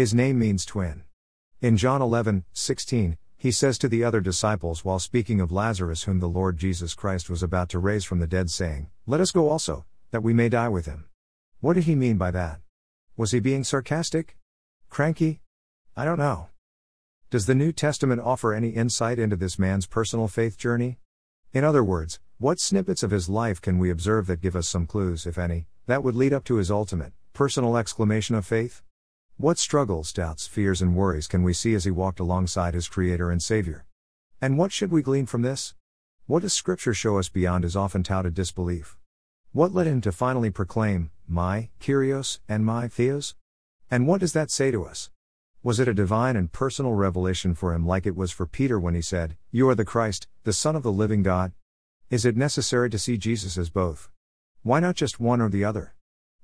His name means twin. In John 11, 16, he says to the other disciples while speaking of Lazarus, whom the Lord Jesus Christ was about to raise from the dead, saying, Let us go also, that we may die with him. What did he mean by that? Was he being sarcastic? Cranky? I don't know. Does the New Testament offer any insight into this man's personal faith journey? In other words, what snippets of his life can we observe that give us some clues, if any, that would lead up to his ultimate, personal exclamation of faith? What struggles, doubts, fears, and worries can we see as he walked alongside his Creator and Savior? And what should we glean from this? What does Scripture show us beyond his often touted disbelief? What led him to finally proclaim, My, Kyrios, and my, Theos? And what does that say to us? Was it a divine and personal revelation for him like it was for Peter when he said, You are the Christ, the Son of the living God? Is it necessary to see Jesus as both? Why not just one or the other?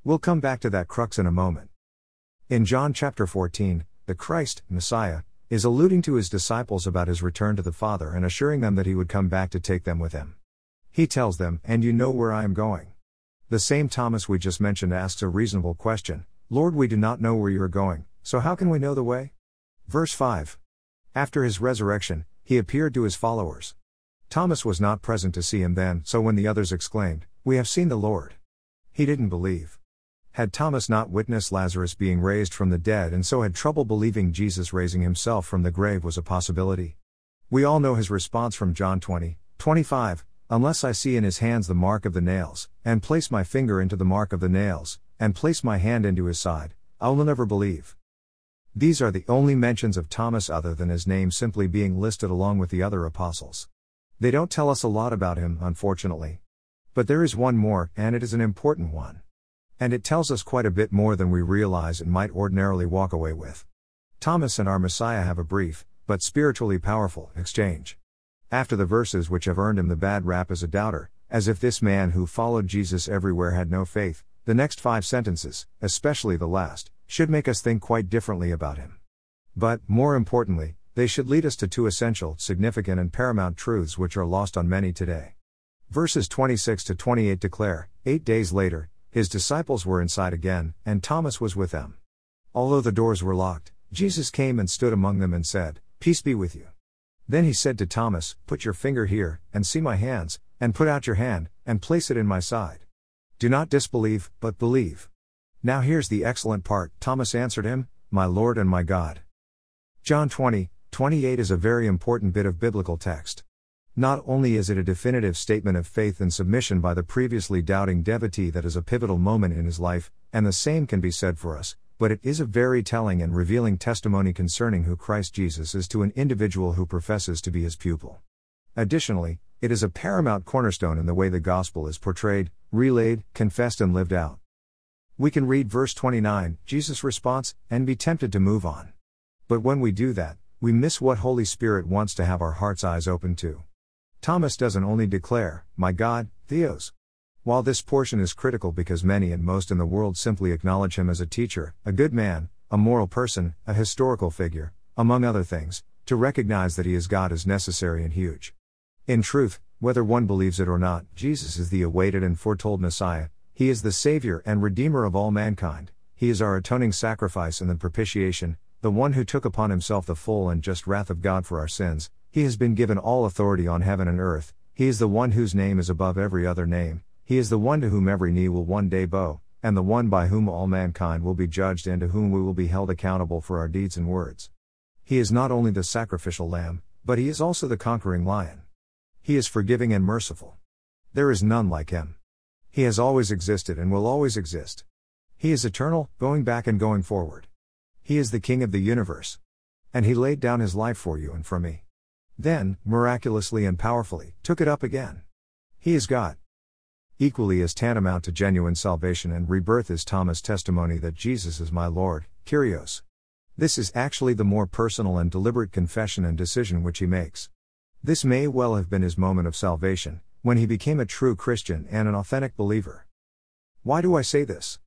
We'll come back to that crux in a moment. In John chapter 14, the Christ, Messiah, is alluding to his disciples about his return to the Father and assuring them that he would come back to take them with him. He tells them, And you know where I am going. The same Thomas we just mentioned asks a reasonable question Lord, we do not know where you are going, so how can we know the way? Verse 5. After his resurrection, he appeared to his followers. Thomas was not present to see him then, so when the others exclaimed, We have seen the Lord, he didn't believe. Had Thomas not witnessed Lazarus being raised from the dead and so had trouble believing Jesus raising himself from the grave was a possibility? We all know his response from John 20, 25 Unless I see in his hands the mark of the nails, and place my finger into the mark of the nails, and place my hand into his side, I will never believe. These are the only mentions of Thomas other than his name simply being listed along with the other apostles. They don't tell us a lot about him, unfortunately. But there is one more, and it is an important one. And it tells us quite a bit more than we realize and might ordinarily walk away with. Thomas and our Messiah have a brief, but spiritually powerful, exchange. After the verses which have earned him the bad rap as a doubter, as if this man who followed Jesus everywhere had no faith, the next five sentences, especially the last, should make us think quite differently about him. But, more importantly, they should lead us to two essential, significant, and paramount truths which are lost on many today. Verses 26 to 28 declare Eight days later, his disciples were inside again, and Thomas was with them. Although the doors were locked, Jesus came and stood among them and said, Peace be with you. Then he said to Thomas, Put your finger here, and see my hands, and put out your hand, and place it in my side. Do not disbelieve, but believe. Now here's the excellent part Thomas answered him, My Lord and my God. John 20, 28 is a very important bit of biblical text. Not only is it a definitive statement of faith and submission by the previously doubting devotee that is a pivotal moment in his life, and the same can be said for us, but it is a very telling and revealing testimony concerning who Christ Jesus is to an individual who professes to be his pupil. Additionally, it is a paramount cornerstone in the way the gospel is portrayed, relayed, confessed, and lived out. We can read verse 29, Jesus' response, and be tempted to move on. But when we do that, we miss what Holy Spirit wants to have our heart's eyes open to. Thomas doesn't only declare, My God, Theos. While this portion is critical because many and most in the world simply acknowledge him as a teacher, a good man, a moral person, a historical figure, among other things, to recognize that he is God is necessary and huge. In truth, whether one believes it or not, Jesus is the awaited and foretold Messiah, he is the Savior and Redeemer of all mankind, he is our atoning sacrifice and the propitiation, the one who took upon himself the full and just wrath of God for our sins, he has been given all authority on heaven and earth, he is the one whose name is above every other name, he is the one to whom every knee will one day bow, and the one by whom all mankind will be judged and to whom we will be held accountable for our deeds and words. He is not only the sacrificial lamb, but he is also the conquering lion. He is forgiving and merciful. There is none like him. He has always existed and will always exist. He is eternal, going back and going forward. He is the King of the universe. And he laid down his life for you and for me. Then, miraculously and powerfully, took it up again. He is God. Equally as tantamount to genuine salvation and rebirth is Thomas' testimony that Jesus is my Lord, Kyrios. This is actually the more personal and deliberate confession and decision which he makes. This may well have been his moment of salvation, when he became a true Christian and an authentic believer. Why do I say this?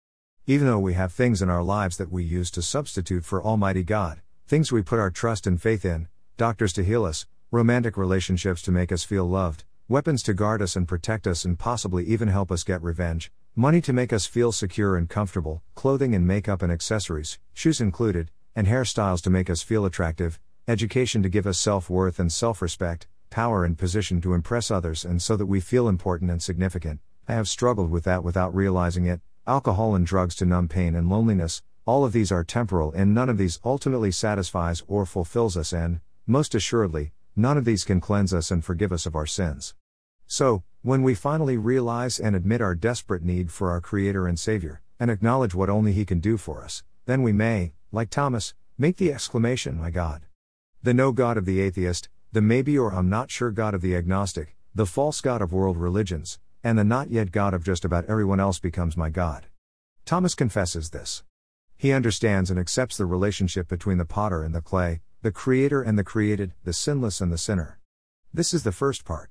Even though we have things in our lives that we use to substitute for Almighty God, things we put our trust and faith in, doctors to heal us, romantic relationships to make us feel loved, weapons to guard us and protect us and possibly even help us get revenge, money to make us feel secure and comfortable, clothing and makeup and accessories, shoes included, and hairstyles to make us feel attractive, education to give us self worth and self respect, power and position to impress others and so that we feel important and significant. I have struggled with that without realizing it. Alcohol and drugs to numb pain and loneliness, all of these are temporal and none of these ultimately satisfies or fulfills us, and, most assuredly, none of these can cleanse us and forgive us of our sins. So, when we finally realize and admit our desperate need for our Creator and Savior, and acknowledge what only He can do for us, then we may, like Thomas, make the exclamation, My God. The no God of the atheist, the maybe or I'm not sure God of the agnostic, the false God of world religions, and the not yet God of just about everyone else becomes my God. Thomas confesses this. He understands and accepts the relationship between the potter and the clay, the creator and the created, the sinless and the sinner. This is the first part.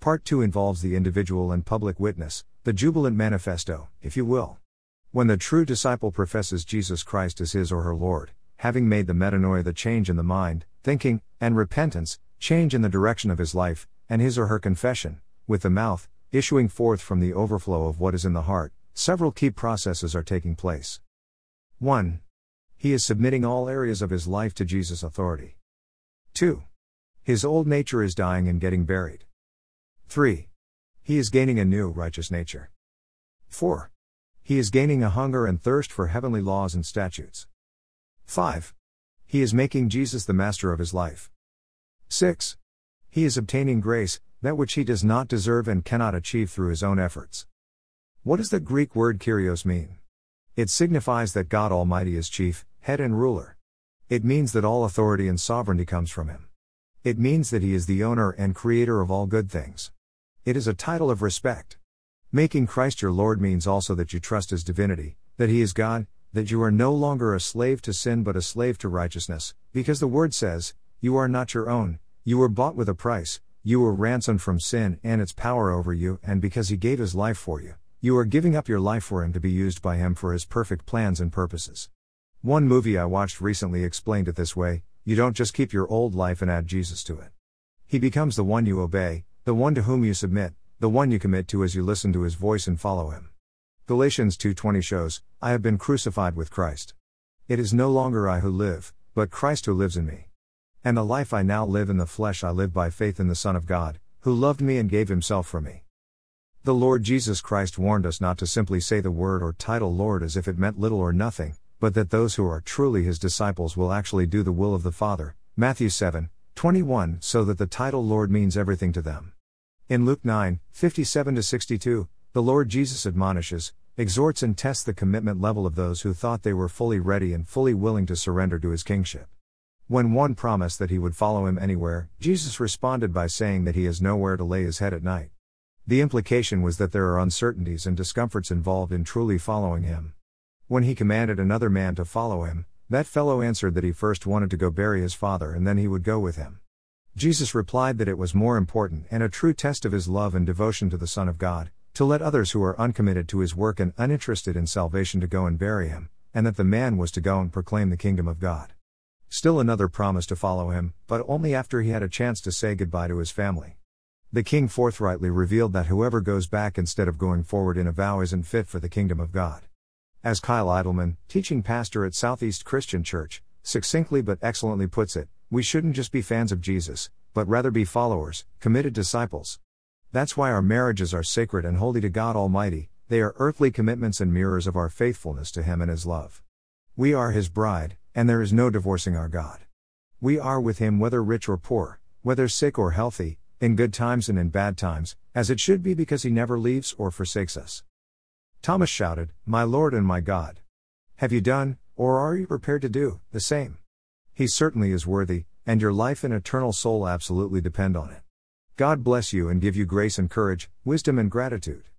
Part 2 involves the individual and public witness, the jubilant manifesto, if you will. When the true disciple professes Jesus Christ as his or her Lord, having made the metanoia the change in the mind, thinking, and repentance, change in the direction of his life, and his or her confession, with the mouth, issuing forth from the overflow of what is in the heart, several key processes are taking place. 1. He is submitting all areas of his life to Jesus' authority. 2. His old nature is dying and getting buried. 3. He is gaining a new righteous nature. 4. He is gaining a hunger and thirst for heavenly laws and statutes. 5. He is making Jesus the master of his life. 6. He is obtaining grace, that which he does not deserve and cannot achieve through his own efforts. What does the Greek word kyrios mean? It signifies that God Almighty is chief, head, and ruler. It means that all authority and sovereignty comes from him. It means that he is the owner and creator of all good things. It is a title of respect. Making Christ your Lord means also that you trust His divinity, that He is God, that you are no longer a slave to sin but a slave to righteousness, because the Word says, You are not your own, you were bought with a price, you were ransomed from sin and its power over you, and because He gave His life for you, you are giving up your life for Him to be used by Him for His perfect plans and purposes. One movie I watched recently explained it this way you don't just keep your old life and add Jesus to it. He becomes the one you obey, the one to whom you submit, the one you commit to as you listen to his voice and follow him. Galatians 2:20 shows, I have been crucified with Christ. It is no longer I who live, but Christ who lives in me. And the life I now live in the flesh I live by faith in the Son of God, who loved me and gave himself for me. The Lord Jesus Christ warned us not to simply say the word or title Lord as if it meant little or nothing, but that those who are truly his disciples will actually do the will of the Father. Matthew 7, 21, so that the title Lord means everything to them. In Luke 9, 57 62, the Lord Jesus admonishes, exhorts, and tests the commitment level of those who thought they were fully ready and fully willing to surrender to his kingship. When one promised that he would follow him anywhere, Jesus responded by saying that he has nowhere to lay his head at night. The implication was that there are uncertainties and discomforts involved in truly following him. When he commanded another man to follow him, that fellow answered that he first wanted to go bury his father and then he would go with him. Jesus replied that it was more important and a true test of his love and devotion to the Son of God, to let others who are uncommitted to his work and uninterested in salvation to go and bury him, and that the man was to go and proclaim the kingdom of God. Still another promised to follow him, but only after he had a chance to say goodbye to his family. The king forthrightly revealed that whoever goes back instead of going forward in a vow isn't fit for the kingdom of God. As Kyle Idleman, teaching pastor at Southeast Christian Church, succinctly but excellently puts it, we shouldn't just be fans of Jesus, but rather be followers, committed disciples. That's why our marriages are sacred and holy to God Almighty, they are earthly commitments and mirrors of our faithfulness to Him and His love. We are His bride, and there is no divorcing our God. We are with Him whether rich or poor, whether sick or healthy, in good times and in bad times, as it should be because He never leaves or forsakes us. Thomas shouted, My Lord and my God. Have you done, or are you prepared to do, the same? He certainly is worthy, and your life and eternal soul absolutely depend on it. God bless you and give you grace and courage, wisdom and gratitude.